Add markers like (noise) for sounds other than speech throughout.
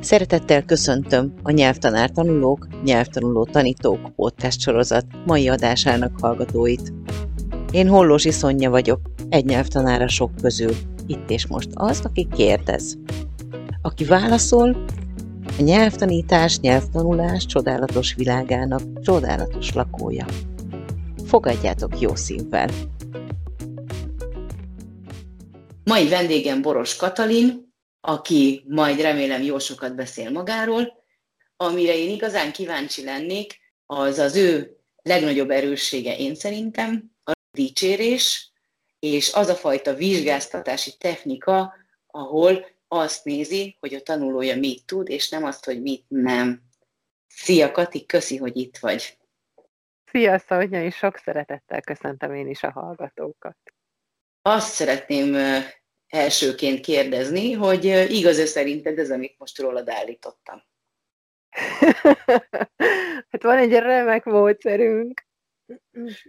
Szeretettel köszöntöm a Nyelvtanár Tanulók, Nyelvtanuló Tanítók podcast sorozat mai adásának hallgatóit. Én Hollósi Szonya vagyok, egy nyelvtanára sok közül, itt és most az, aki kérdez. Aki válaszol, a nyelvtanítás, nyelvtanulás csodálatos világának csodálatos lakója. Fogadjátok jó szívvel! Mai vendégem Boros Katalin, aki majd remélem jó sokat beszél magáról. Amire én igazán kíváncsi lennék, az az ő legnagyobb erőssége én szerintem, a dicsérés, és az a fajta vizsgáztatási technika, ahol azt nézi, hogy a tanulója mit tud, és nem azt, hogy mit nem. Szia Kati, köszi, hogy itt vagy. Szia Szonya, és sok szeretettel köszöntöm én is a hallgatókat. Azt szeretném elsőként kérdezni, hogy igaz-e szerinted ez, amit most rólad állítottam? (laughs) hát van egy remek módszerünk,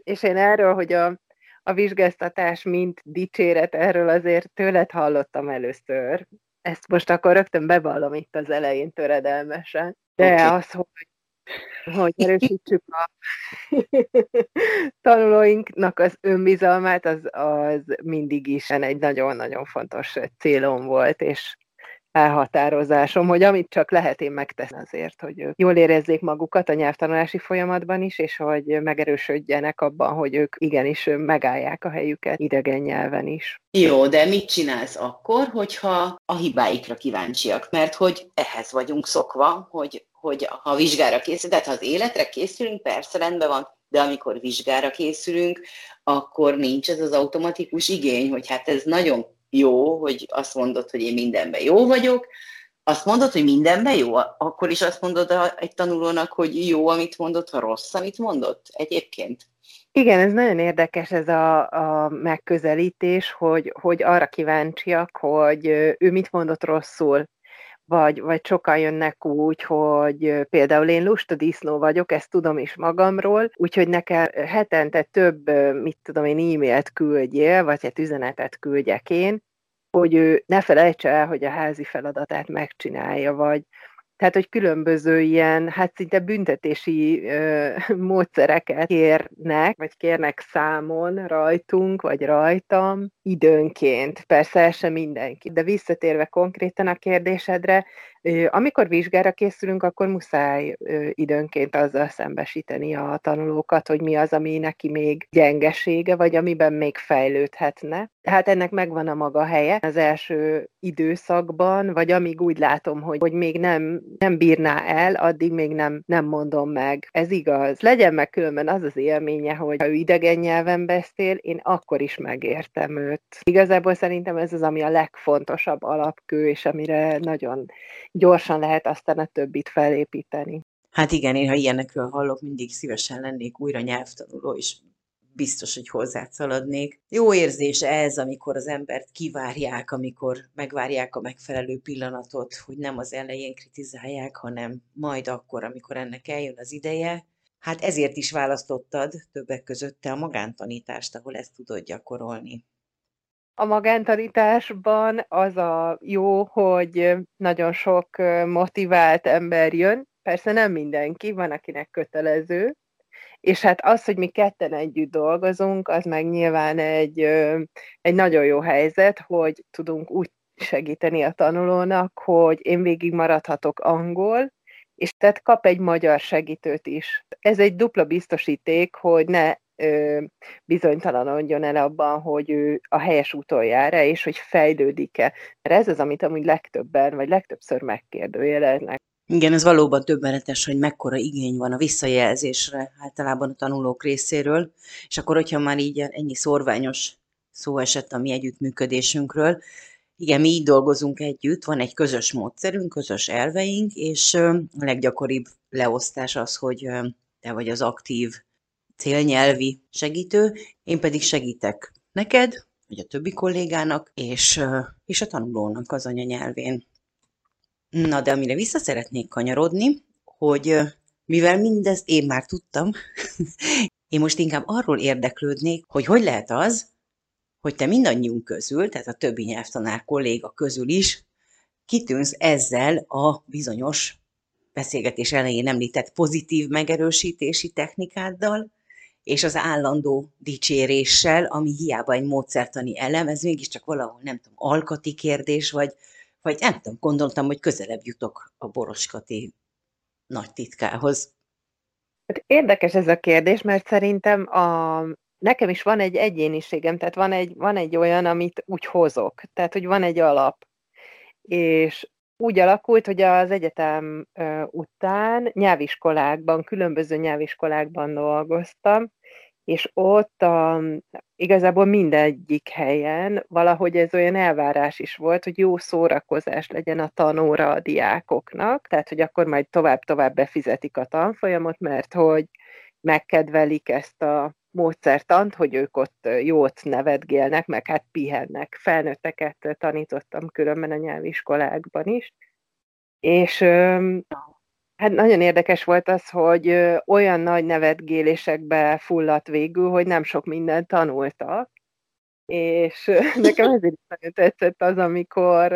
és én erről, hogy a, a vizsgáztatás mint dicséret, erről azért tőled hallottam először. Ezt most akkor rögtön bevallom itt az elején töredelmesen. De okay. az, hogy hogy erősítsük a tanulóinknak az önbizalmát, az, az mindig is egy nagyon-nagyon fontos célom volt, és elhatározásom, hogy amit csak lehet, én megteszem azért, hogy ők jól érezzék magukat a nyelvtanulási folyamatban is, és hogy megerősödjenek abban, hogy ők igenis megállják a helyüket idegen nyelven is. Jó, de mit csinálsz akkor, hogyha a hibáikra kíváncsiak? Mert hogy ehhez vagyunk szokva, hogy hogy ha vizsgára készülünk, tehát ha az életre készülünk, persze rendben van, de amikor vizsgára készülünk, akkor nincs ez az automatikus igény, hogy hát ez nagyon jó, hogy azt mondod, hogy én mindenben jó vagyok, azt mondod, hogy mindenben jó, akkor is azt mondod egy tanulónak, hogy jó, amit mondott, ha rossz, amit mondott egyébként? Igen, ez nagyon érdekes ez a, a megközelítés, hogy, hogy arra kíváncsiak, hogy ő mit mondott rosszul, vagy, vagy sokan jönnek úgy, hogy például én lusta disznó vagyok, ezt tudom is magamról, úgyhogy nekem hetente több, mit tudom én, e-mailt küldjél, vagy egy üzenetet küldjek én, hogy ő ne felejtse el, hogy a házi feladatát megcsinálja, vagy, tehát, hogy különböző ilyen, hát szinte büntetési ö, (laughs) módszereket kérnek, vagy kérnek számon rajtunk, vagy rajtam időnként. Persze ez sem mindenki. De visszatérve konkrétan a kérdésedre, amikor vizsgára készülünk, akkor muszáj időnként azzal szembesíteni a tanulókat, hogy mi az, ami neki még gyengesége, vagy amiben még fejlődhetne. Hát ennek megvan a maga helye az első időszakban, vagy amíg úgy látom, hogy, hogy még nem, nem bírná el, addig még nem, nem mondom meg. Ez igaz. Legyen meg különben az az élménye, hogy ha ő idegen nyelven beszél, én akkor is megértem őt. Igazából szerintem ez az, ami a legfontosabb alapkő, és amire nagyon gyorsan lehet aztán a többit felépíteni. Hát igen, én ha ilyenekről hallok, mindig szívesen lennék újra nyelvtanuló, és biztos, hogy hozzád szaladnék. Jó érzés ez, amikor az embert kivárják, amikor megvárják a megfelelő pillanatot, hogy nem az elején kritizálják, hanem majd akkor, amikor ennek eljön az ideje. Hát ezért is választottad többek között te a magántanítást, ahol ezt tudod gyakorolni. A magántanításban az a jó, hogy nagyon sok motivált ember jön, persze nem mindenki, van akinek kötelező, és hát az, hogy mi ketten együtt dolgozunk, az meg nyilván egy, egy nagyon jó helyzet, hogy tudunk úgy segíteni a tanulónak, hogy én végig maradhatok angol, és tehát kap egy magyar segítőt is. Ez egy dupla biztosíték, hogy ne bizonytalanodjon el abban, hogy ő a helyes úton jár-e, és hogy fejlődik-e. Mert ez az, amit amúgy legtöbben, vagy legtöbbször megkérdőjeleznek. Igen, ez valóban többenetes, hogy mekkora igény van a visszajelzésre általában a tanulók részéről, és akkor, hogyha már így ennyi szorványos szó esett a mi együttműködésünkről, igen, mi így dolgozunk együtt, van egy közös módszerünk, közös elveink, és a leggyakoribb leosztás az, hogy te vagy az aktív célnyelvi segítő, én pedig segítek neked, vagy a többi kollégának, és, és a tanulónak az anyanyelvén. Na, de amire vissza szeretnék kanyarodni, hogy mivel mindezt én már tudtam, (laughs) én most inkább arról érdeklődnék, hogy hogy lehet az, hogy te mindannyiunk közül, tehát a többi nyelvtanár kolléga közül is, kitűnsz ezzel a bizonyos beszélgetés elején említett pozitív megerősítési technikáddal, és az állandó dicséréssel, ami hiába egy módszertani elem, ez mégiscsak valahol, nem tudom, alkati kérdés, vagy, vagy nem tudom, gondoltam, hogy közelebb jutok a boroskati nagy titkához. Hát érdekes ez a kérdés, mert szerintem a, nekem is van egy egyéniségem, tehát van egy, van egy olyan, amit úgy hozok, tehát hogy van egy alap. És úgy alakult, hogy az egyetem után nyelviskolákban, különböző nyelviskolákban dolgoztam, és ott a, igazából mindegyik helyen valahogy ez olyan elvárás is volt, hogy jó szórakozás legyen a tanóra a diákoknak, tehát hogy akkor majd tovább-tovább befizetik a tanfolyamot, mert hogy megkedvelik ezt a módszertant, hogy ők ott jót nevetgélnek, meg hát pihennek. Felnőtteket tanítottam különben a nyelviskolákban is. És Hát nagyon érdekes volt az, hogy olyan nagy nevetgélésekbe fulladt végül, hogy nem sok mindent tanultak, és (laughs) nekem ezért nagyon tetszett az, amikor,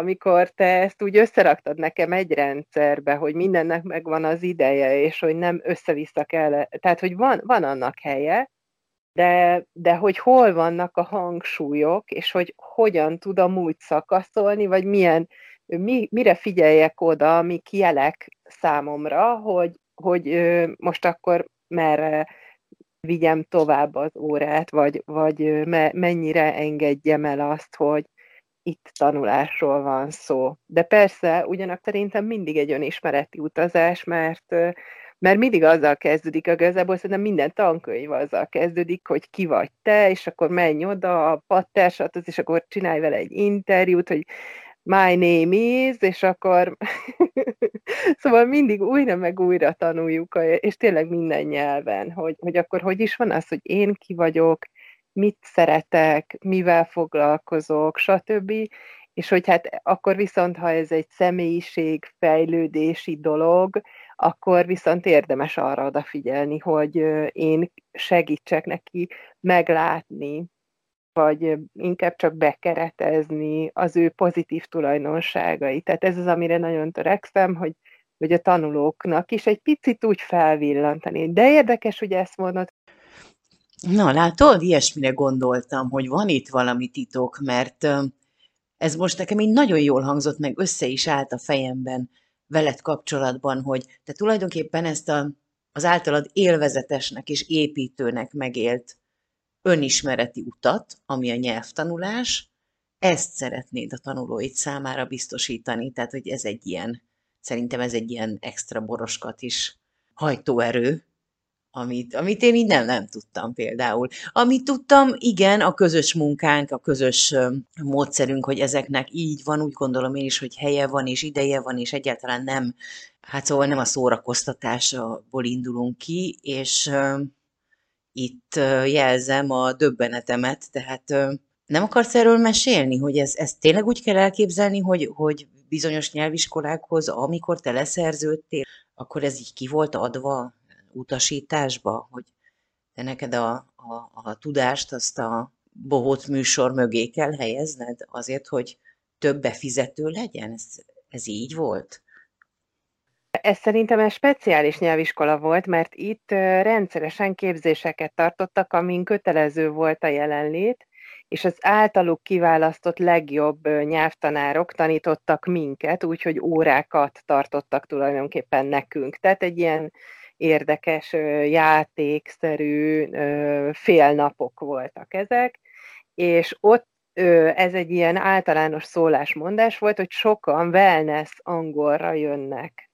amikor te ezt úgy összeraktad nekem egy rendszerbe, hogy mindennek megvan az ideje, és hogy nem össze-vissza kell, tehát hogy van, van annak helye, de, de hogy hol vannak a hangsúlyok, és hogy hogyan tudom úgy szakaszolni, vagy milyen mi, mire figyeljek oda, mi jelek számomra, hogy, hogy most akkor merre vigyem tovább az órát, vagy, vagy me, mennyire engedjem el azt, hogy itt tanulásról van szó. De persze, ugyanak szerintem mindig egy önismereti utazás, mert mert mindig azzal kezdődik a igazából, szerintem minden tankönyv azzal kezdődik, hogy ki vagy te, és akkor menj oda a pattársathoz, és akkor csinálj vele egy interjút, hogy my name is, és akkor (laughs) szóval mindig újra meg újra tanuljuk, és tényleg minden nyelven, hogy, hogy akkor hogy is van az, hogy én ki vagyok, mit szeretek, mivel foglalkozok, stb. És hogy hát akkor viszont, ha ez egy személyiség fejlődési dolog, akkor viszont érdemes arra odafigyelni, hogy én segítsek neki meglátni, vagy inkább csak bekeretezni az ő pozitív tulajdonságait. Tehát ez az, amire nagyon törekszem, hogy, hogy a tanulóknak is egy picit úgy felvillantani. De érdekes, hogy ezt mondod. Na, látod, ilyesmire gondoltam, hogy van itt valami titok, mert ez most nekem így nagyon jól hangzott, meg össze is állt a fejemben veled kapcsolatban, hogy te tulajdonképpen ezt a, az általad élvezetesnek és építőnek megélt önismereti utat, ami a nyelvtanulás, ezt szeretnéd a tanulóid számára biztosítani, tehát hogy ez egy ilyen, szerintem ez egy ilyen extra boroskat is hajtóerő, amit, amit én így nem, nem tudtam például. Amit tudtam, igen, a közös munkánk, a közös módszerünk, hogy ezeknek így van, úgy gondolom én is, hogy helye van, és ideje van, és egyáltalán nem, hát szóval nem a szórakoztatásból indulunk ki, és itt jelzem a döbbenetemet, tehát nem akarsz erről mesélni, hogy ez, ez tényleg úgy kell elképzelni, hogy, hogy bizonyos nyelviskolákhoz, amikor te leszerződtél, akkor ez így ki volt adva utasításba, hogy te neked a, a, a tudást azt a bohóc műsor mögé kell helyezned azért, hogy több befizető legyen? Ez, ez így volt? Ez szerintem egy speciális nyelviskola volt, mert itt rendszeresen képzéseket tartottak, amin kötelező volt a jelenlét, és az általuk kiválasztott legjobb nyelvtanárok tanítottak minket, úgyhogy órákat tartottak tulajdonképpen nekünk. Tehát egy ilyen érdekes játékszerű félnapok voltak ezek, és ott ez egy ilyen általános szólásmondás volt, hogy sokan wellness angolra jönnek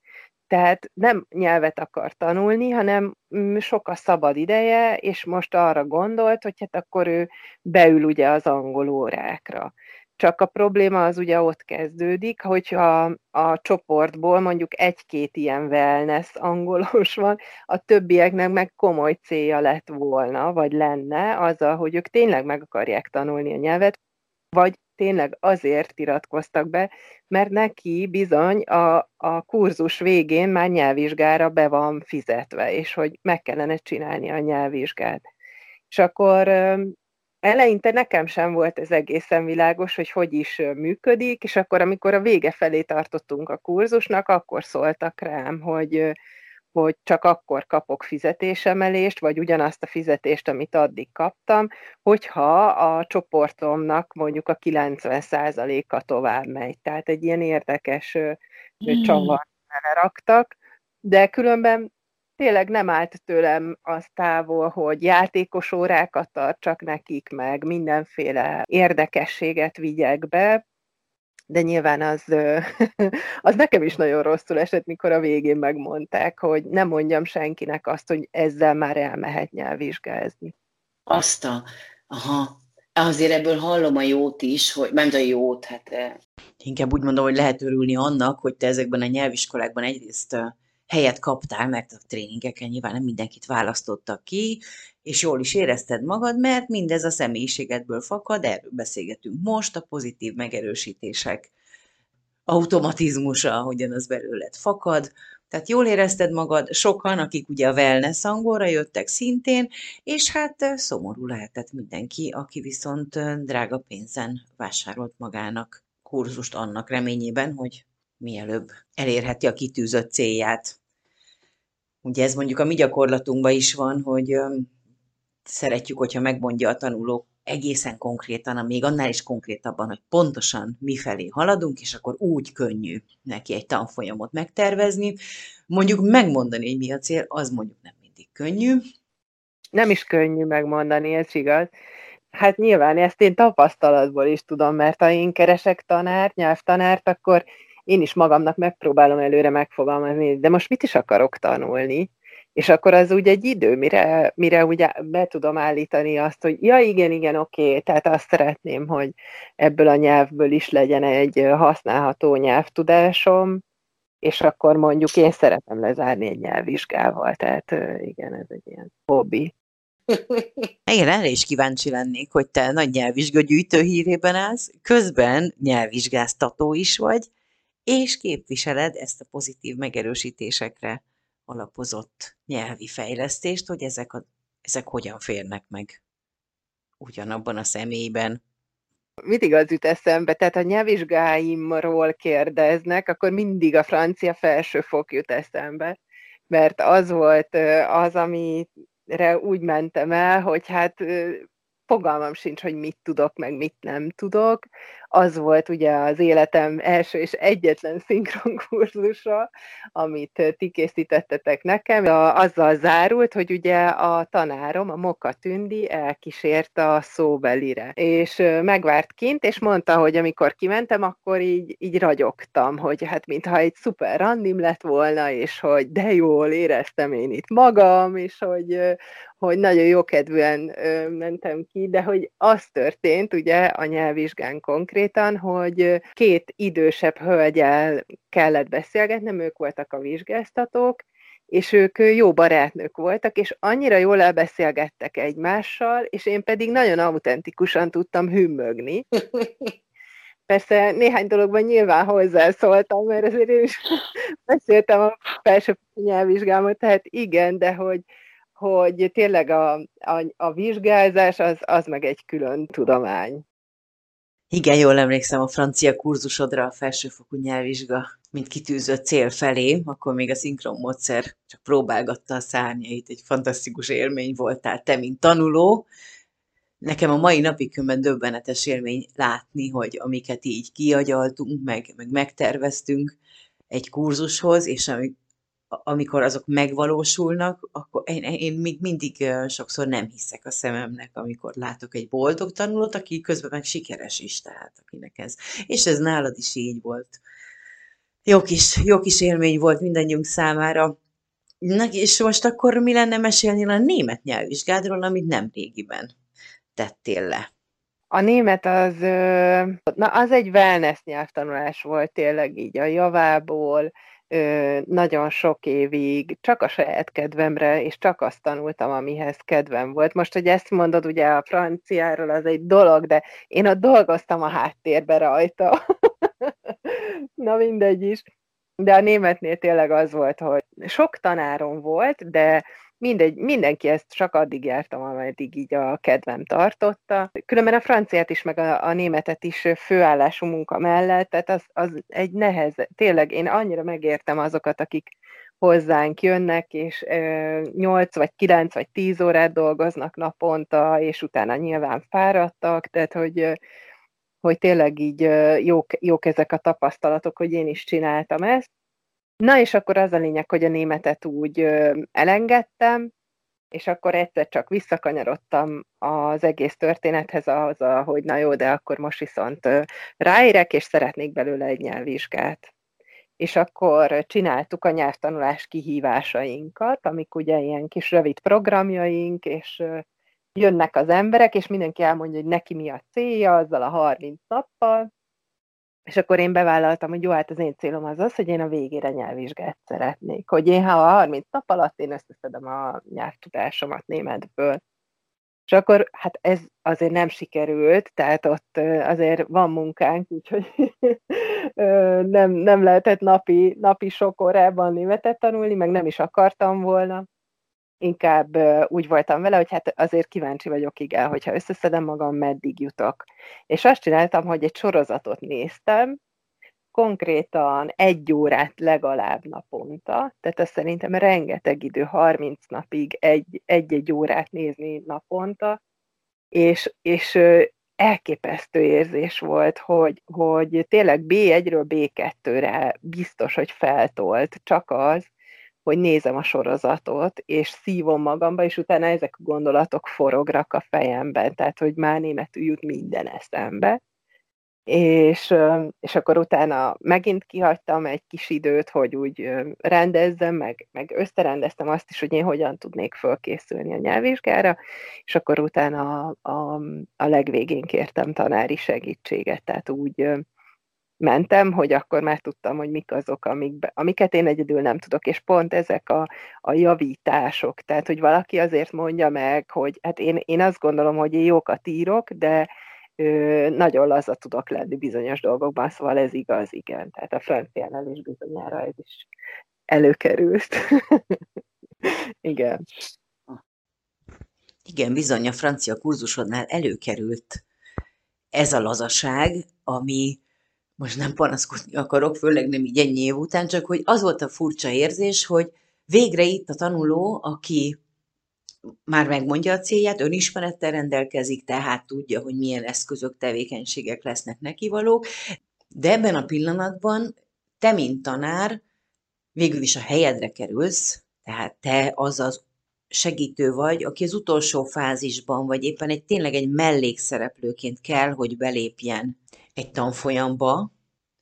tehát nem nyelvet akar tanulni, hanem mm, sok a szabad ideje, és most arra gondolt, hogy hát akkor ő beül ugye az angol órákra. Csak a probléma az ugye ott kezdődik, hogyha a csoportból mondjuk egy-két ilyen wellness angolos van, a többieknek meg komoly célja lett volna, vagy lenne azzal, hogy ők tényleg meg akarják tanulni a nyelvet, vagy tényleg azért iratkoztak be, mert neki bizony a, a kurzus végén már nyelvvizsgára be van fizetve, és hogy meg kellene csinálni a nyelvvizsgát. És akkor eleinte nekem sem volt ez egészen világos, hogy hogy is működik, és akkor, amikor a vége felé tartottunk a kurzusnak, akkor szóltak rám, hogy hogy csak akkor kapok fizetésemelést, vagy ugyanazt a fizetést, amit addig kaptam, hogyha a csoportomnak mondjuk a 90%-a tovább megy. Tehát egy ilyen érdekes hmm. csavar raktak, de különben tényleg nem állt tőlem az távol, hogy játékos órákat tartsak nekik, meg mindenféle érdekességet vigyek be, de nyilván az, (laughs) az nekem is nagyon rosszul esett, mikor a végén megmondták, hogy nem mondjam senkinek azt, hogy ezzel már elmehet nyelvvizsgázni. Azt a, aha, azért ebből hallom a jót is, hogy nem a jót, hát... Inkább úgy mondom, hogy lehet örülni annak, hogy te ezekben a nyelviskolákban egyrészt helyet kaptál, mert a tréningeken nyilván nem mindenkit választottak ki, és jól is érezted magad, mert mindez a személyiségedből fakad, erről beszélgetünk most, a pozitív megerősítések automatizmusa, ahogyan az belőled fakad, tehát jól érezted magad, sokan, akik ugye a wellness angolra jöttek szintén, és hát szomorú lehetett mindenki, aki viszont drága pénzen vásárolt magának kurzust annak reményében, hogy mielőbb elérheti a kitűzött célját. Ugye ez mondjuk a mi gyakorlatunkban is van, hogy szeretjük, hogyha megmondja a tanuló egészen konkrétan, még annál is konkrétabban, hogy pontosan mifelé haladunk, és akkor úgy könnyű neki egy tanfolyamot megtervezni. Mondjuk megmondani, hogy mi a cél, az mondjuk nem mindig könnyű. Nem is könnyű megmondani, ez igaz. Hát nyilván ezt én tapasztalatból is tudom, mert ha én keresek tanárt, nyelvtanárt, akkor én is magamnak megpróbálom előre megfogalmazni, de most mit is akarok tanulni? És akkor az úgy egy idő, mire, mire ugye be tudom állítani azt, hogy ja, igen, igen, oké, tehát azt szeretném, hogy ebből a nyelvből is legyen egy használható nyelvtudásom, és akkor mondjuk én szeretem lezárni egy nyelvvizsgával, tehát igen, ez egy ilyen hobbi. (laughs) Igen, erre is kíváncsi lennék, hogy te nagy nyelvvizsga gyűjtő hírében állsz, közben nyelvvizsgáztató is vagy, és képviseled ezt a pozitív megerősítésekre alapozott nyelvi fejlesztést, hogy ezek, a, ezek hogyan férnek meg ugyanabban a személyben. Mindig az jut eszembe, tehát a nyelvvizsgáimról kérdeznek, akkor mindig a francia felsőfok jut eszembe, mert az volt az, amire úgy mentem el, hogy hát fogalmam sincs, hogy mit tudok, meg mit nem tudok. Az volt ugye az életem első és egyetlen szinkronkurzusa, amit ti készítettetek nekem. Azzal zárult, hogy ugye a tanárom, a Moka Tündi elkísért a szóbelire, és megvárt kint, és mondta, hogy amikor kimentem, akkor így, így ragyogtam, hogy hát mintha egy szuper randim lett volna, és hogy de jól éreztem én itt magam, és hogy, hogy nagyon jókedvűen mentem ki, de hogy az történt, ugye a nyelvvizsgán konkrétan, hogy két idősebb hölgyel kellett beszélgetnem, ők voltak a vizsgáztatók, és ők jó barátnők voltak, és annyira jól elbeszélgettek egymással, és én pedig nagyon autentikusan tudtam hümmögni. (laughs) Persze néhány dologban nyilván hozzászóltam, mert azért én is beszéltem a felső nyelvvizsgámat, tehát igen, de hogy, hogy tényleg a, a, a vizsgázás az, az meg egy külön tudomány. Igen, jól emlékszem a francia kurzusodra, a felsőfokú nyelvvizsga, mint kitűzött cél felé, akkor még a szinkron módszer csak próbálgatta a szárnyait, egy fantasztikus élmény voltál te, mint tanuló. Nekem a mai napig különben döbbenetes élmény látni, hogy amiket így kiagyaltunk, meg, meg megterveztünk egy kurzushoz, és amik amikor azok megvalósulnak, akkor én, én még mindig sokszor nem hiszek a szememnek, amikor látok egy boldog tanulót, aki közben meg sikeres is, tehát akinek ez. És ez nálad is így volt. Jó kis, jó kis élmény volt mindannyiunk számára. Na, és most akkor mi lenne mesélni a német nyelvvizsgádról, amit nem régiben tettél le? A német az, na az egy wellness nyelvtanulás volt tényleg így a javából, nagyon sok évig csak a saját kedvemre, és csak azt tanultam, amihez kedvem volt. Most, hogy ezt mondod, ugye a franciáról az egy dolog, de én ott dolgoztam a háttérbe rajta. (laughs) Na mindegy is. De a németnél tényleg az volt, hogy sok tanárom volt, de mindegy, mindenki ezt csak addig jártam, ameddig így a kedvem tartotta. Különben a franciát is, meg a, a németet is főállású munka mellett, tehát az, az egy nehez, tényleg én annyira megértem azokat, akik hozzánk jönnek, és ö, 8 vagy 9 vagy 10 órát dolgoznak naponta, és utána nyilván fáradtak, tehát hogy, hogy tényleg így jók, jók ezek a tapasztalatok, hogy én is csináltam ezt. Na és akkor az a lényeg, hogy a németet úgy elengedtem, és akkor egyszer csak visszakanyarodtam az egész történethez ahhoz, hogy na jó, de akkor most viszont ráérek, és szeretnék belőle egy nyelvvizsgát. És akkor csináltuk a nyelvtanulás kihívásainkat, amik ugye ilyen kis rövid programjaink, és jönnek az emberek, és mindenki elmondja, hogy neki mi a célja azzal a 30 nappal, és akkor én bevállaltam, hogy jó, hát az én célom az az, hogy én a végére nyelvvizsgát szeretnék. Hogy én, ha a 30 nap alatt én összeszedem a nyelvtudásomat németből. És akkor hát ez azért nem sikerült, tehát ott azért van munkánk, úgyhogy (laughs) nem, nem lehetett napi, napi sok órában németet tanulni, meg nem is akartam volna inkább úgy voltam vele, hogy hát azért kíváncsi vagyok, igen, hogyha összeszedem magam, meddig jutok. És azt csináltam, hogy egy sorozatot néztem, konkrétan egy órát legalább naponta, tehát azt szerintem rengeteg idő, 30 napig egy-egy órát nézni naponta, és, és elképesztő érzés volt, hogy, hogy tényleg B1-ről B2-re biztos, hogy feltolt, csak az, hogy nézem a sorozatot, és szívom magamba, és utána ezek a gondolatok forograk a fejemben, tehát hogy már németül jut minden eszembe. És, és akkor utána megint kihagytam egy kis időt, hogy úgy rendezzem, meg, meg összerendeztem azt is, hogy én hogyan tudnék fölkészülni a nyelvvizsgára, és akkor utána a, a, a legvégén kértem tanári segítséget, tehát úgy mentem, hogy akkor már tudtam, hogy mik azok, amik, amiket én egyedül nem tudok, és pont ezek a, a javítások, tehát hogy valaki azért mondja meg, hogy hát én, én azt gondolom, hogy én jókat írok, de ö, nagyon laza tudok lenni bizonyos dolgokban, szóval ez igaz, igen. Tehát a franciánál is bizonyára ez is előkerült. (laughs) igen. Igen, bizony a francia kurzusodnál előkerült ez a lazaság, ami most nem panaszkodni akarok, főleg nem így ennyi év után, csak hogy az volt a furcsa érzés, hogy végre itt a tanuló, aki már megmondja a célját, önismerettel rendelkezik, tehát tudja, hogy milyen eszközök, tevékenységek lesznek nekivalók, de ebben a pillanatban te, mint tanár, végül is a helyedre kerülsz, tehát te az az segítő vagy, aki az utolsó fázisban, vagy éppen egy tényleg egy mellékszereplőként kell, hogy belépjen egy tanfolyamba,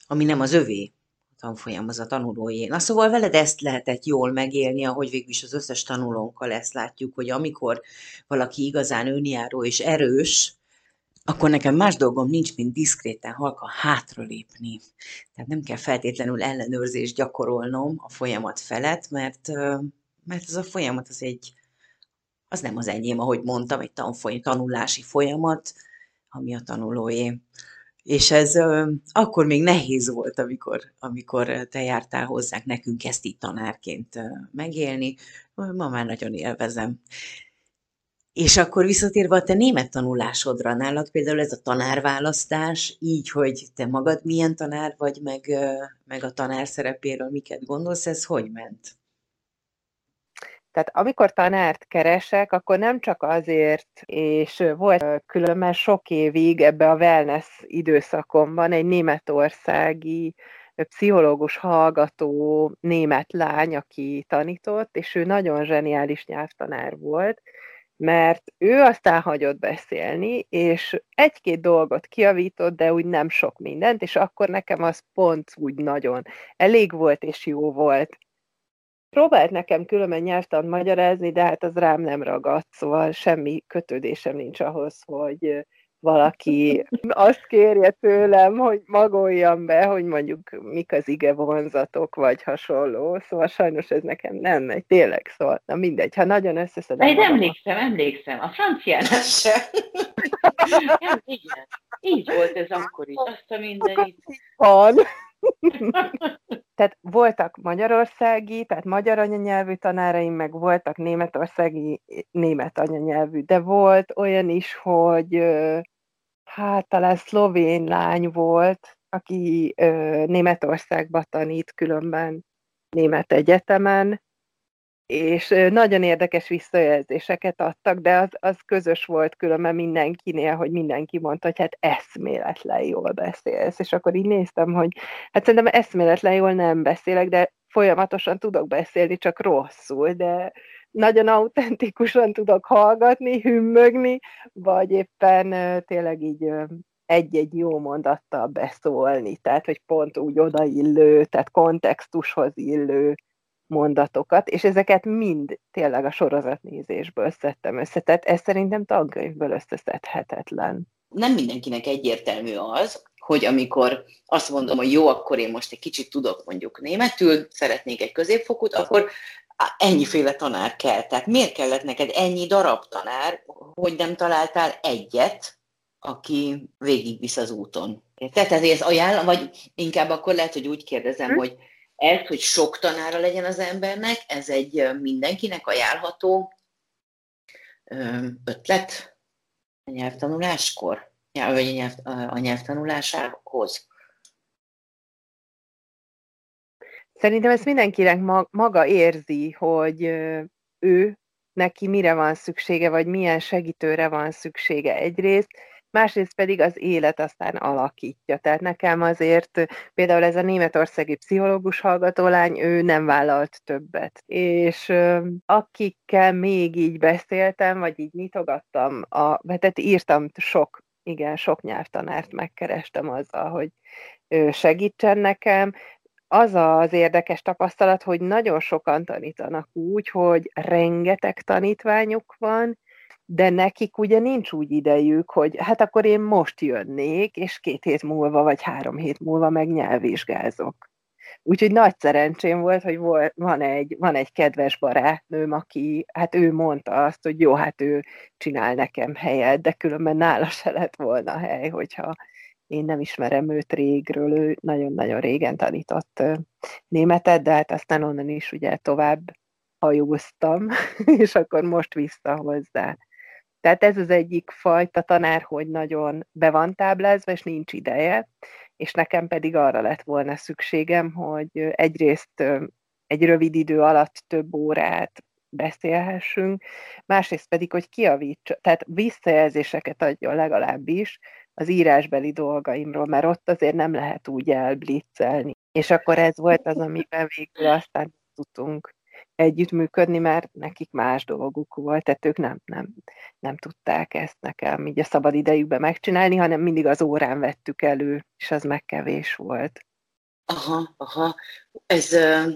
ami nem az övé, a tanfolyam az a tanulójé. Na szóval veled ezt lehetett jól megélni, ahogy végül is az összes tanulónkkal ezt látjuk, hogy amikor valaki igazán önjáró és erős, akkor nekem más dolgom nincs, mint diszkréten halka hátralépni. Tehát nem kell feltétlenül ellenőrzést gyakorolnom a folyamat felett, mert, mert ez a folyamat az egy, az nem az enyém, ahogy mondtam, egy tanfolyam, tanulási folyamat, ami a tanulóé. És ez ö, akkor még nehéz volt, amikor, amikor te jártál hozzánk nekünk ezt így tanárként megélni. Ma már nagyon élvezem. És akkor visszatérve a te német tanulásodra, nálad például ez a tanárválasztás, így, hogy te magad milyen tanár vagy, meg, meg a tanár szerepéről miket gondolsz, ez hogy ment? Tehát amikor tanárt keresek, akkor nem csak azért, és volt különben sok évig ebbe a wellness időszakomban egy németországi pszichológus hallgató német lány, aki tanított, és ő nagyon zseniális nyelvtanár volt, mert ő aztán hagyott beszélni, és egy-két dolgot kiavított, de úgy nem sok mindent, és akkor nekem az pont úgy nagyon elég volt, és jó volt próbált nekem különben nyelvtan magyarázni, de hát az rám nem ragadt, szóval semmi kötődésem nincs ahhoz, hogy valaki azt kérje tőlem, hogy magoljam be, hogy mondjuk mik az ige vonzatok, vagy hasonló. Szóval sajnos ez nekem nem megy, tényleg, szóval na mindegy, ha nagyon összeszedem. Én emlékszem, emlékszem, a franciánál (laughs) sem. igen, így volt ez akkor is, azt a mindenit. Van. Tehát voltak magyarországi, tehát magyar anyanyelvű tanáraim, meg voltak németországi német anyanyelvű, de volt olyan is, hogy hát talán szlovén lány volt, aki Németországba tanít különben német egyetemen, és nagyon érdekes visszajelzéseket adtak, de az, az közös volt különben mindenkinél, hogy mindenki mondta, hogy hát eszméletlen jól beszélsz, és akkor így néztem, hogy hát szerintem eszméletlen jól nem beszélek, de folyamatosan tudok beszélni, csak rosszul, de nagyon autentikusan tudok hallgatni, hümmögni, vagy éppen tényleg így egy-egy jó mondattal beszólni, tehát hogy pont úgy odaillő, tehát kontextushoz illő mondatokat, és ezeket mind tényleg a sorozatnézésből szedtem össze. Tehát ez szerintem tankönyvből összeszedhetetlen. Nem mindenkinek egyértelmű az, hogy amikor azt mondom, hogy jó, akkor én most egy kicsit tudok mondjuk németül, szeretnék egy középfokút, akkor ennyiféle tanár kell. Tehát miért kellett neked ennyi darab tanár, hogy nem találtál egyet, aki végigvisz az úton? Tehát ez ajánl, vagy inkább akkor lehet, hogy úgy kérdezem, hm? hogy ez, hogy sok tanára legyen az embernek, ez egy mindenkinek ajánlható ötlet a nyelvtanuláskor, vagy a, nyelv, a nyelvtanulásához. Szerintem ezt mindenkinek maga érzi, hogy ő neki mire van szüksége, vagy milyen segítőre van szüksége egyrészt, másrészt pedig az élet aztán alakítja. Tehát nekem azért például ez a németországi pszichológus hallgatólány, ő nem vállalt többet. És akikkel még így beszéltem, vagy így nyitogattam, a, tehát írtam sok, igen, sok nyelvtanárt megkerestem azzal, hogy segítsen nekem, az az érdekes tapasztalat, hogy nagyon sokan tanítanak úgy, hogy rengeteg tanítványuk van, de nekik ugye nincs úgy idejük, hogy hát akkor én most jönnék, és két hét múlva, vagy három hét múlva meg nyelvvizsgázok. Úgyhogy nagy szerencsém volt, hogy volt, van, egy, van egy kedves barátnőm, aki, hát ő mondta azt, hogy jó, hát ő csinál nekem helyet, de különben nála se lett volna hely, hogyha én nem ismerem őt régről, ő nagyon-nagyon régen tanított németet, de hát aztán onnan is ugye tovább hajóztam, (laughs) és akkor most vissza hozzá. Tehát ez az egyik fajta tanár, hogy nagyon be van táblázva, és nincs ideje, és nekem pedig arra lett volna szükségem, hogy egyrészt egy rövid idő alatt több órát beszélhessünk, másrészt pedig, hogy kiavítsa, tehát visszajelzéseket adjon legalábbis az írásbeli dolgaimról, mert ott azért nem lehet úgy elblitzelni. És akkor ez volt az, amiben végül aztán tudtunk együttműködni, mert nekik más dolguk volt, tehát ők nem, nem, nem tudták ezt nekem így a szabad idejükben megcsinálni, hanem mindig az órán vettük elő, és az megkevés volt. Aha, aha. Ez uh,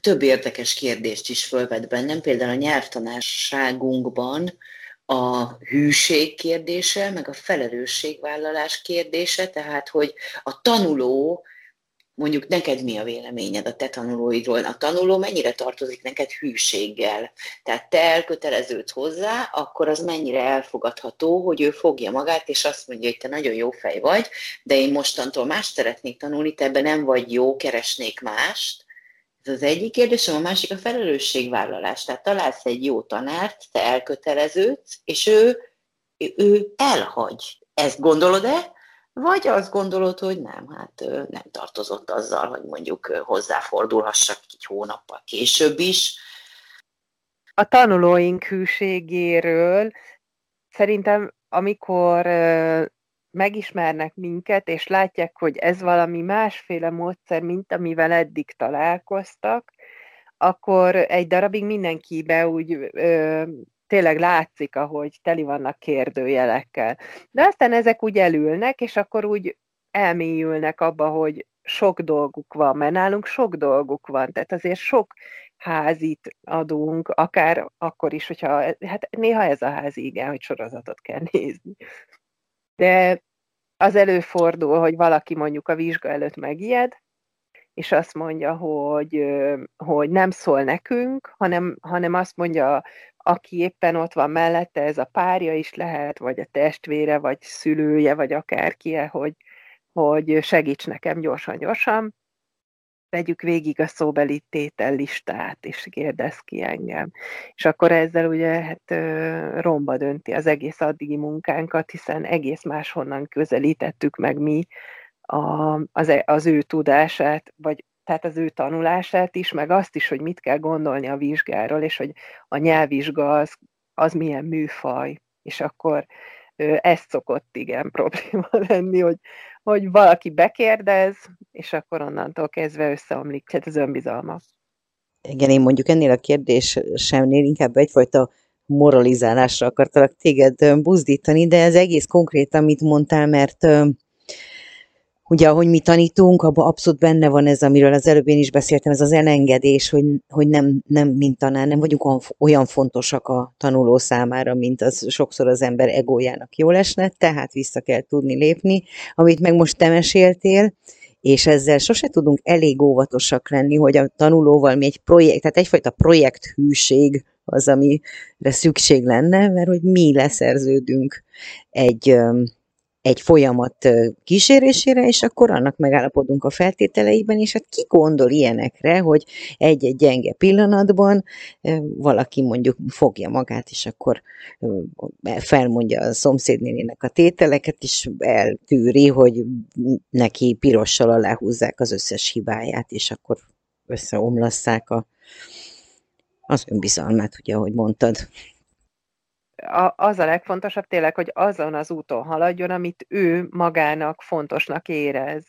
több érdekes kérdést is fölvet bennem, például a nyelvtanárságunkban a hűség kérdése, meg a felelősségvállalás kérdése, tehát hogy a tanuló mondjuk neked mi a véleményed a te tanulóidról? A tanuló mennyire tartozik neked hűséggel? Tehát te elköteleződsz hozzá, akkor az mennyire elfogadható, hogy ő fogja magát, és azt mondja, hogy te nagyon jó fej vagy, de én mostantól más szeretnék tanulni, te ebben nem vagy jó, keresnék mást. Ez az egyik kérdésem, a másik a felelősségvállalás. Tehát találsz egy jó tanárt, te elköteleződsz, és ő, ő elhagy. Ezt gondolod-e? Vagy azt gondolod, hogy nem, hát nem tartozott azzal, hogy mondjuk hozzáfordulhassak egy hónappal később is. A tanulóink hűségéről szerintem, amikor megismernek minket, és látják, hogy ez valami másféle módszer, mint amivel eddig találkoztak, akkor egy darabig mindenkibe úgy tényleg látszik, ahogy teli vannak kérdőjelekkel. De aztán ezek úgy elülnek, és akkor úgy elmélyülnek abba, hogy sok dolguk van, mert nálunk sok dolguk van, tehát azért sok házit adunk, akár akkor is, hogyha, hát néha ez a házi igen, hogy sorozatot kell nézni. De az előfordul, hogy valaki mondjuk a vizsga előtt megijed, és azt mondja, hogy, hogy nem szól nekünk, hanem, hanem azt mondja aki éppen ott van mellette, ez a párja is lehet, vagy a testvére, vagy szülője, vagy akárki, hogy, hogy segíts nekem gyorsan-gyorsan. vegyük végig a szóbeli tétellistát, és kérdez ki engem. És akkor ezzel ugye hát romba dönti az egész addigi munkánkat, hiszen egész máshonnan közelítettük meg mi a, az, e, az ő tudását, vagy tehát az ő tanulását is, meg azt is, hogy mit kell gondolni a vizsgáról, és hogy a nyelvvizsga az, az milyen műfaj, és akkor ez szokott igen (laughs) probléma lenni, hogy, hogy valaki bekérdez, és akkor onnantól kezdve összeomlik tehát az önbizalma. Igen, én mondjuk ennél a kérdésemnél inkább egyfajta moralizálásra akartalak téged buzdítani, de ez egész konkrét, amit mondtál, mert ugye ahogy mi tanítunk, abban abszolút benne van ez, amiről az előbb én is beszéltem, ez az elengedés, hogy, hogy nem, nem mint tanár, nem vagyunk olyan fontosak a tanuló számára, mint az sokszor az ember egójának jól esne, tehát vissza kell tudni lépni, amit meg most te meséltél, és ezzel sose tudunk elég óvatosak lenni, hogy a tanulóval mi egy projekt, tehát egyfajta projekthűség az, amire szükség lenne, mert hogy mi leszerződünk egy, egy folyamat kísérésére, és akkor annak megállapodunk a feltételeiben, és hát ki gondol ilyenekre, hogy egy-egy gyenge pillanatban valaki mondjuk fogja magát, és akkor felmondja a szomszédnénének a tételeket, és eltűri, hogy neki pirossal aláhúzzák az összes hibáját, és akkor összeomlasszák a, az önbizalmát, ugye, ahogy mondtad a, az a legfontosabb tényleg, hogy azon az úton haladjon, amit ő magának fontosnak érez.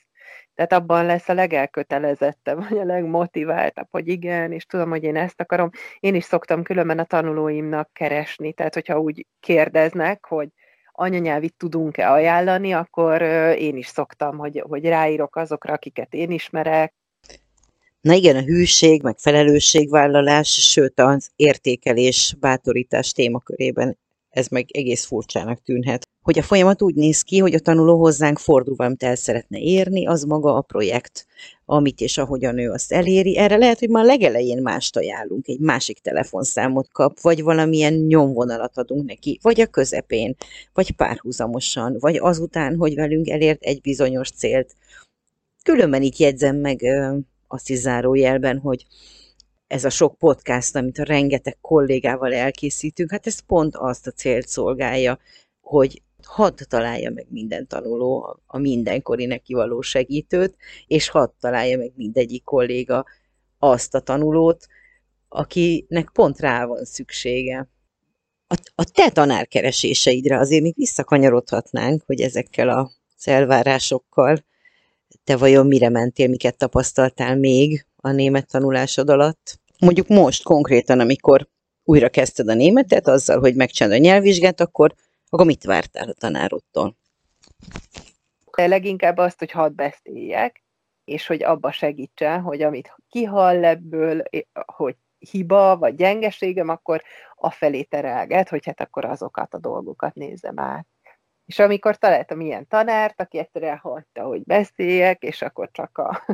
Tehát abban lesz a legelkötelezettebb, vagy a legmotiváltabb, hogy igen, és tudom, hogy én ezt akarom. Én is szoktam különben a tanulóimnak keresni, tehát hogyha úgy kérdeznek, hogy anyanyelvit tudunk-e ajánlani, akkor én is szoktam, hogy, hogy ráírok azokra, akiket én ismerek. Na igen, a hűség, meg felelősségvállalás, sőt az értékelés, bátorítás témakörében ez meg egész furcsának tűnhet. Hogy a folyamat úgy néz ki, hogy a tanuló hozzánk fordul, amit el szeretne érni, az maga a projekt, amit és ahogyan ő azt eléri. Erre lehet, hogy már legelején mást ajánlunk, egy másik telefonszámot kap, vagy valamilyen nyomvonalat adunk neki, vagy a közepén, vagy párhuzamosan, vagy azután, hogy velünk elért egy bizonyos célt. Különben így jegyzem meg azt is zárójelben, hogy ez a sok podcast, amit a rengeteg kollégával elkészítünk, hát ez pont azt a célt szolgálja, hogy hadd találja meg minden tanuló a mindenkori neki való segítőt, és hadd találja meg mindegyik kolléga azt a tanulót, akinek pont rá van szüksége. A, a te tanárkereséseidre azért még visszakanyarodhatnánk, hogy ezekkel a elvárásokkal te vajon mire mentél, miket tapasztaltál még a német tanulásod alatt? Mondjuk most konkrétan, amikor újra kezdted a németet, azzal, hogy megcsinálod a nyelvvizsgát, akkor, akkor mit vártál a tanárodtól? Leginkább azt, hogy hadd beszéljek, és hogy abba segítsen, hogy amit kihall ebből, hogy hiba vagy gyengeségem, akkor afelé terelget, hogy hát akkor azokat a dolgokat nézem át. És amikor találtam ilyen tanárt, aki egyszerűen hagyta, hogy beszéljek, és akkor csak a,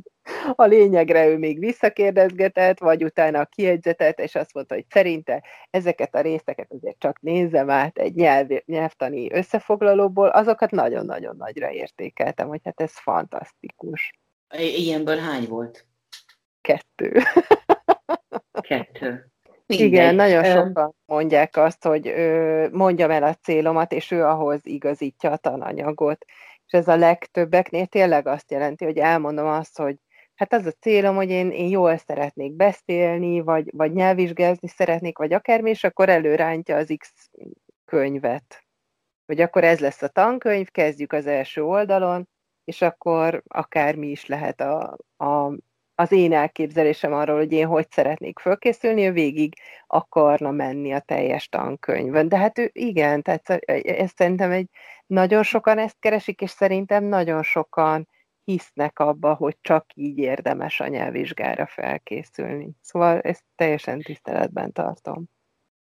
(laughs) a lényegre ő még visszakérdezgetett, vagy utána a kiegyzetet, és azt mondta, hogy szerinte ezeket a részeket azért csak nézzem át egy nyelv, nyelvtani összefoglalóból, azokat nagyon-nagyon nagyra értékeltem, hogy hát ez fantasztikus. Ilyenből hány volt? Kettő. Kettő. Mindegy. Igen, nagyon sokan mondják azt, hogy ö, mondjam el a célomat, és ő ahhoz igazítja a tananyagot. És ez a legtöbbeknél tényleg azt jelenti, hogy elmondom azt, hogy hát az a célom, hogy én, én jól szeretnék beszélni, vagy, vagy nyelvvizsgázni szeretnék, vagy akármi, és akkor előrántja az X könyvet. Hogy akkor ez lesz a tankönyv, kezdjük az első oldalon, és akkor akármi is lehet a, a az én elképzelésem arról, hogy én hogy szeretnék fölkészülni, ő végig akarna menni a teljes tankönyvön. De hát ő igen, tehát ez szerintem egy, nagyon sokan ezt keresik, és szerintem nagyon sokan hisznek abba, hogy csak így érdemes a nyelvvizsgára felkészülni. Szóval ezt teljesen tiszteletben tartom.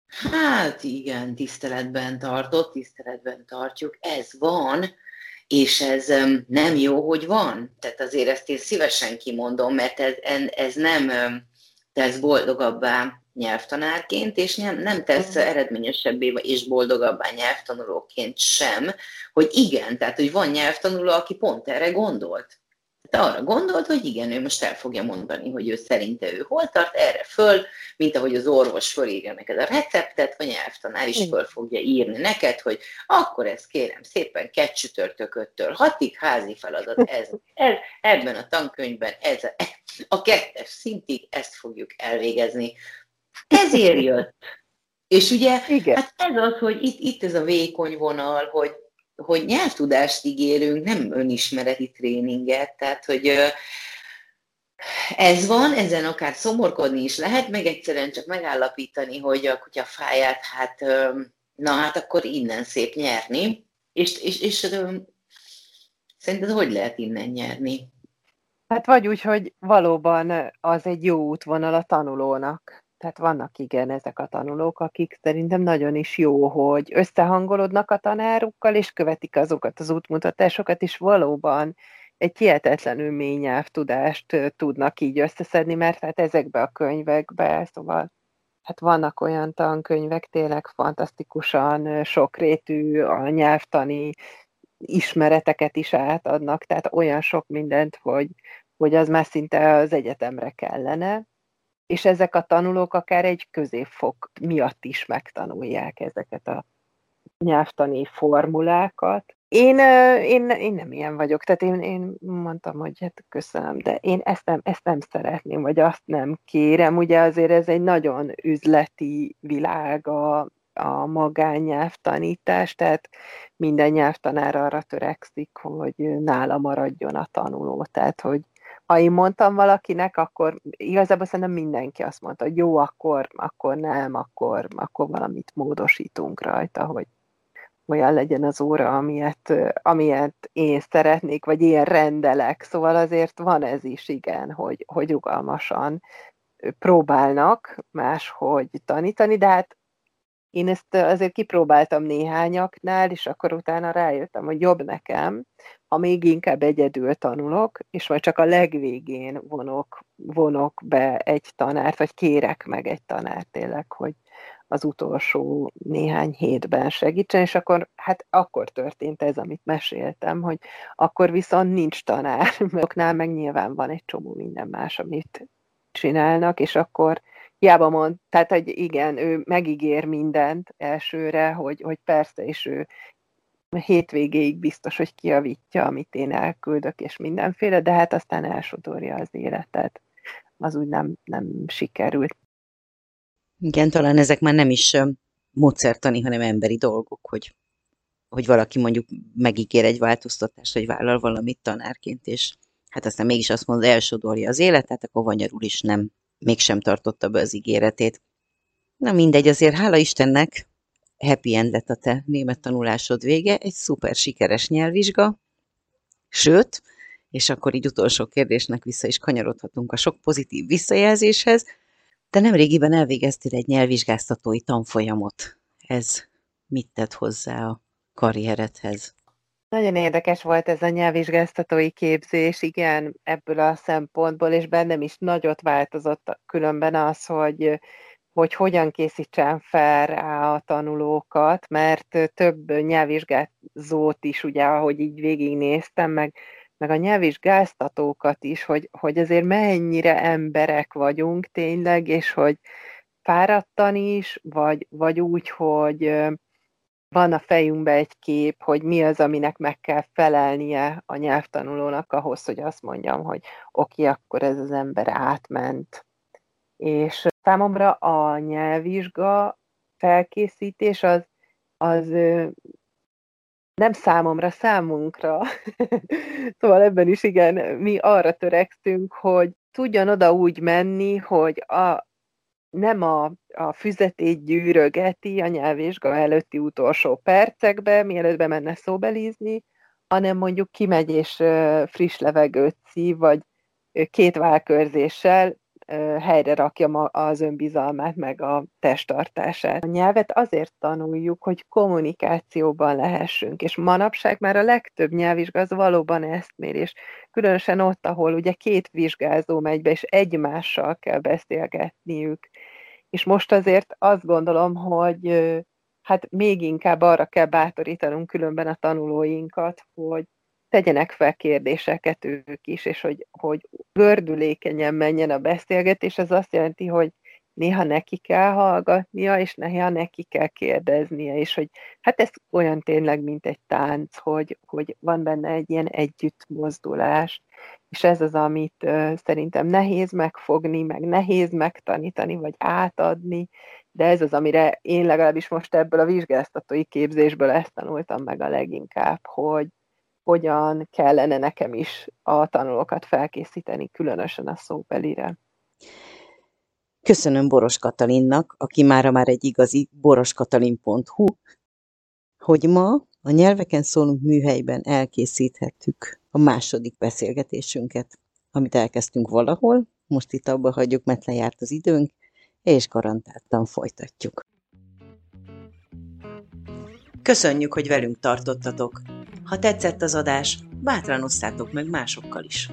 Hát igen, tiszteletben tartott, tiszteletben tartjuk. Ez van, és ez nem jó, hogy van. Tehát azért ezt én szívesen kimondom, mert ez, ez nem tesz boldogabbá nyelvtanárként, és nem, nem tesz eredményesebbé és boldogabbá nyelvtanulóként sem, hogy igen, tehát hogy van nyelvtanuló, aki pont erre gondolt. De arra gondolt, hogy igen, ő most el fogja mondani, hogy ő szerinte ő hol tart, erre föl, mint ahogy az orvos fölírja neked a receptet, a nyelvtanár is föl fogja írni neked, hogy akkor ezt kérem szépen kettcsütörtököttől hatig házi feladat, ez, ez ebben a tankönyvben, ez a, a kettes szintig ezt fogjuk elvégezni. Ezért jött. És ugye, Igen. hát ez az, hogy itt, itt ez a vékony vonal, hogy hogy nyelvtudást ígérünk, nem önismereti tréninget, tehát hogy ez van, ezen akár szomorkodni is lehet, meg egyszerűen csak megállapítani, hogy a kutya fáját, hát na hát akkor innen szép nyerni, és, és, és szerinted hogy lehet innen nyerni? Hát vagy úgy, hogy valóban az egy jó útvonal a tanulónak. Tehát vannak igen ezek a tanulók, akik szerintem nagyon is jó, hogy összehangolódnak a tanárukkal, és követik azokat az útmutatásokat, és valóban egy hihetetlenül mély nyelvtudást tudnak így összeszedni, mert hát ezekbe a könyvekbe, szóval hát vannak olyan tankönyvek tényleg fantasztikusan sokrétű, a nyelvtani ismereteket is átadnak, tehát olyan sok mindent, hogy, hogy az már szinte az egyetemre kellene és ezek a tanulók akár egy középfok miatt is megtanulják ezeket a nyelvtani formulákat. Én, én, én nem ilyen vagyok, tehát én, én mondtam, hogy hát köszönöm, de én ezt nem, ezt nem szeretném, vagy azt nem kérem. Ugye azért ez egy nagyon üzleti világ a, a magánnyelvtanítás, tehát minden nyelvtanár arra törekszik, hogy nála maradjon a tanuló, tehát hogy ha én mondtam valakinek, akkor igazából szerintem mindenki azt mondta, hogy jó, akkor, akkor nem, akkor, akkor valamit módosítunk rajta, hogy olyan legyen az óra, amilyet, amilyet én szeretnék, vagy én rendelek. Szóval azért van ez is, igen, hogy, hogy rugalmasan próbálnak máshogy tanítani, de hát én ezt azért kipróbáltam néhányaknál, és akkor utána rájöttem, hogy jobb nekem, ha még inkább egyedül tanulok, és majd csak a legvégén vonok, vonok be egy tanárt, vagy kérek meg egy tanárt tényleg, hogy az utolsó néhány hétben segítsen, és akkor, hát akkor történt ez, amit meséltem, hogy akkor viszont nincs tanár, (laughs) mert meg nyilván van egy csomó minden más, amit csinálnak, és akkor hiába mond, tehát, hogy igen, ő megígér mindent elsőre, hogy, hogy persze, és ő hétvégéig biztos, hogy kiavítja, amit én elküldök, és mindenféle, de hát aztán elsodorja az életet. Az úgy nem, nem sikerült. Igen, talán ezek már nem is módszertani, hanem emberi dolgok, hogy, hogy valaki mondjuk megígér egy változtatást, hogy vállal valamit tanárként, és hát aztán mégis azt mondja, elsodorja az életet, akkor vanyarul is nem, mégsem tartotta be az ígéretét. Na mindegy, azért hála Istennek, happy end lett a te német tanulásod vége, egy szuper sikeres nyelvvizsga, sőt, és akkor így utolsó kérdésnek vissza is kanyarodhatunk a sok pozitív visszajelzéshez, de nem régiben elvégeztél egy nyelvvizsgáztatói tanfolyamot. Ez mit tett hozzá a karrieredhez? Nagyon érdekes volt ez a nyelvvizsgáztatói képzés, igen, ebből a szempontból, és bennem is nagyot változott különben az, hogy hogy hogyan készítsen fel a tanulókat, mert több nyelvvizsgázót is, ugye, ahogy így végignéztem, meg, meg a nyelvvizsgáztatókat is, hogy, hogy azért mennyire emberek vagyunk tényleg, és hogy fáradtan is, vagy, vagy úgy, hogy van a fejünkbe egy kép, hogy mi az, aminek meg kell felelnie a nyelvtanulónak ahhoz, hogy azt mondjam, hogy oké, akkor ez az ember átment. És számomra a nyelvvizsga felkészítés az, az nem számomra, számunkra. (laughs) szóval ebben is igen, mi arra törekszünk, hogy tudjon oda úgy menni, hogy a, nem a, a füzetét gyűrögeti a nyelvvizsga előtti utolsó percekbe, mielőtt bemenne szóbelizni, hanem mondjuk kimegy és friss levegőt szív, vagy két válkörzéssel helyre rakja az önbizalmát, meg a testtartását. A nyelvet azért tanuljuk, hogy kommunikációban lehessünk, és manapság már a legtöbb nyelvvizsga az valóban ezt mér, és különösen ott, ahol ugye két vizsgázó megy be, és egymással kell beszélgetniük. És most azért azt gondolom, hogy hát még inkább arra kell bátorítanunk különben a tanulóinkat, hogy tegyenek fel kérdéseket ők is, és hogy, hogy gördülékenyen menjen a beszélgetés, az azt jelenti, hogy néha neki kell hallgatnia, és néha neki kell kérdeznie, és hogy hát ez olyan tényleg, mint egy tánc, hogy, hogy van benne egy ilyen együttmozdulás, és ez az, amit uh, szerintem nehéz megfogni, meg nehéz megtanítani, vagy átadni, de ez az, amire én legalábbis most ebből a vizsgáztatói képzésből ezt tanultam meg a leginkább, hogy hogyan kellene nekem is a tanulókat felkészíteni, különösen a szóbelire. Köszönöm Boros Katalinnak, aki mára már egy igazi boroskatalin.hu, hogy ma a nyelveken szólunk műhelyben elkészíthettük a második beszélgetésünket, amit elkezdtünk valahol, most itt abba hagyjuk, mert lejárt az időnk, és garantáltan folytatjuk. Köszönjük, hogy velünk tartottatok! Ha tetszett az adás, bátran osszátok meg másokkal is!